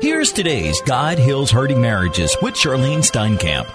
Here's today's God Heals Hurting Marriages with Charlene Steinkamp.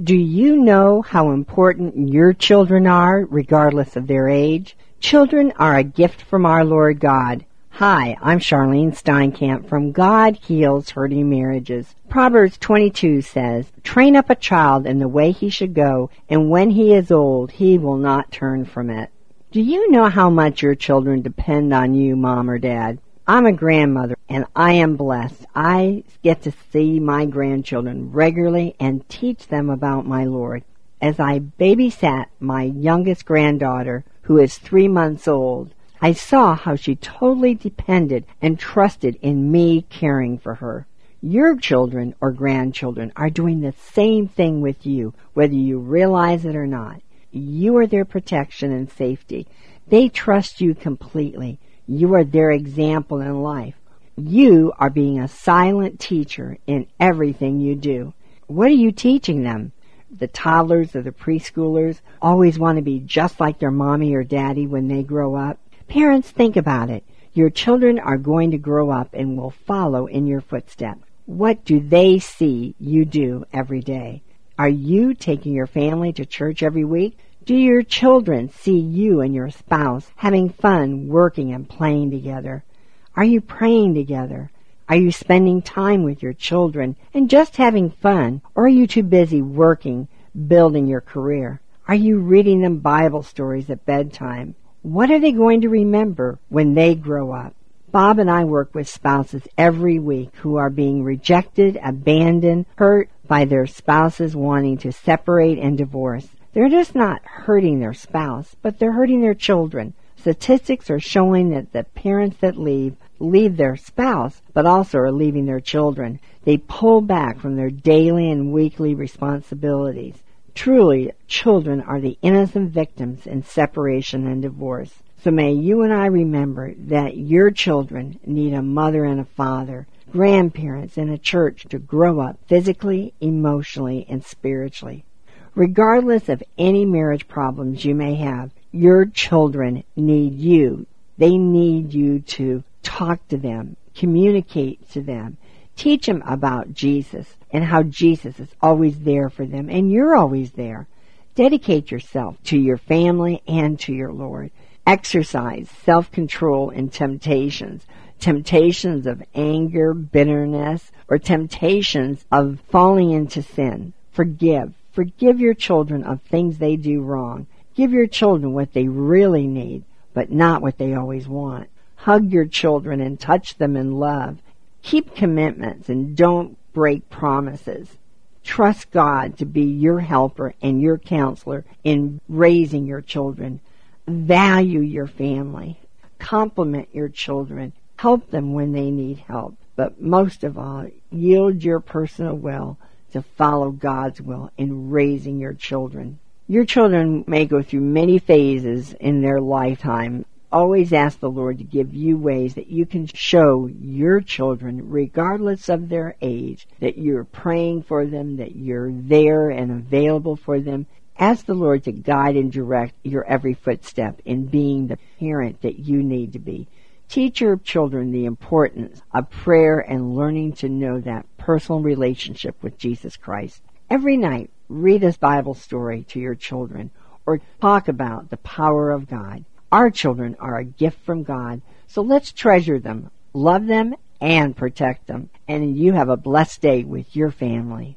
Do you know how important your children are, regardless of their age? Children are a gift from our Lord God. Hi, I'm Charlene Steinkamp from God Heals Hurting Marriages. Proverbs 22 says, Train up a child in the way he should go, and when he is old, he will not turn from it. Do you know how much your children depend on you, mom or dad? I'm a grandmother and I am blessed. I get to see my grandchildren regularly and teach them about my Lord. As I babysat my youngest granddaughter, who is three months old, I saw how she totally depended and trusted in me caring for her. Your children or grandchildren are doing the same thing with you, whether you realize it or not. You are their protection and safety. They trust you completely. You are their example in life. You are being a silent teacher in everything you do. What are you teaching them? The toddlers or the preschoolers always want to be just like their mommy or daddy when they grow up. Parents, think about it. Your children are going to grow up and will follow in your footsteps. What do they see you do every day? Are you taking your family to church every week? Do your children see you and your spouse having fun working and playing together? Are you praying together? Are you spending time with your children and just having fun? Or are you too busy working, building your career? Are you reading them Bible stories at bedtime? What are they going to remember when they grow up? Bob and I work with spouses every week who are being rejected, abandoned, hurt by their spouses wanting to separate and divorce. They're just not hurting their spouse, but they're hurting their children. Statistics are showing that the parents that leave leave their spouse, but also are leaving their children. They pull back from their daily and weekly responsibilities. Truly, children are the innocent victims in separation and divorce. So may you and I remember that your children need a mother and a father, grandparents, and a church to grow up physically, emotionally, and spiritually. Regardless of any marriage problems you may have, your children need you. They need you to talk to them, communicate to them, teach them about Jesus and how Jesus is always there for them and you're always there. Dedicate yourself to your family and to your Lord. Exercise self-control in temptations. Temptations of anger, bitterness, or temptations of falling into sin. Forgive. Forgive your children of things they do wrong. Give your children what they really need, but not what they always want. Hug your children and touch them in love. Keep commitments and don't break promises. Trust God to be your helper and your counselor in raising your children. Value your family. Compliment your children. Help them when they need help. But most of all, yield your personal will to follow God's will in raising your children. Your children may go through many phases in their lifetime always ask the Lord to give you ways that you can show your children, regardless of their age, that you're praying for them, that you're there and available for them. Ask the Lord to guide and direct your every footstep in being the parent that you need to be. Teach your children the importance of prayer and learning to know that personal relationship with Jesus Christ. Every night, read a Bible story to your children or talk about the power of God. Our children are a gift from God, so let's treasure them, love them, and protect them. And you have a blessed day with your family.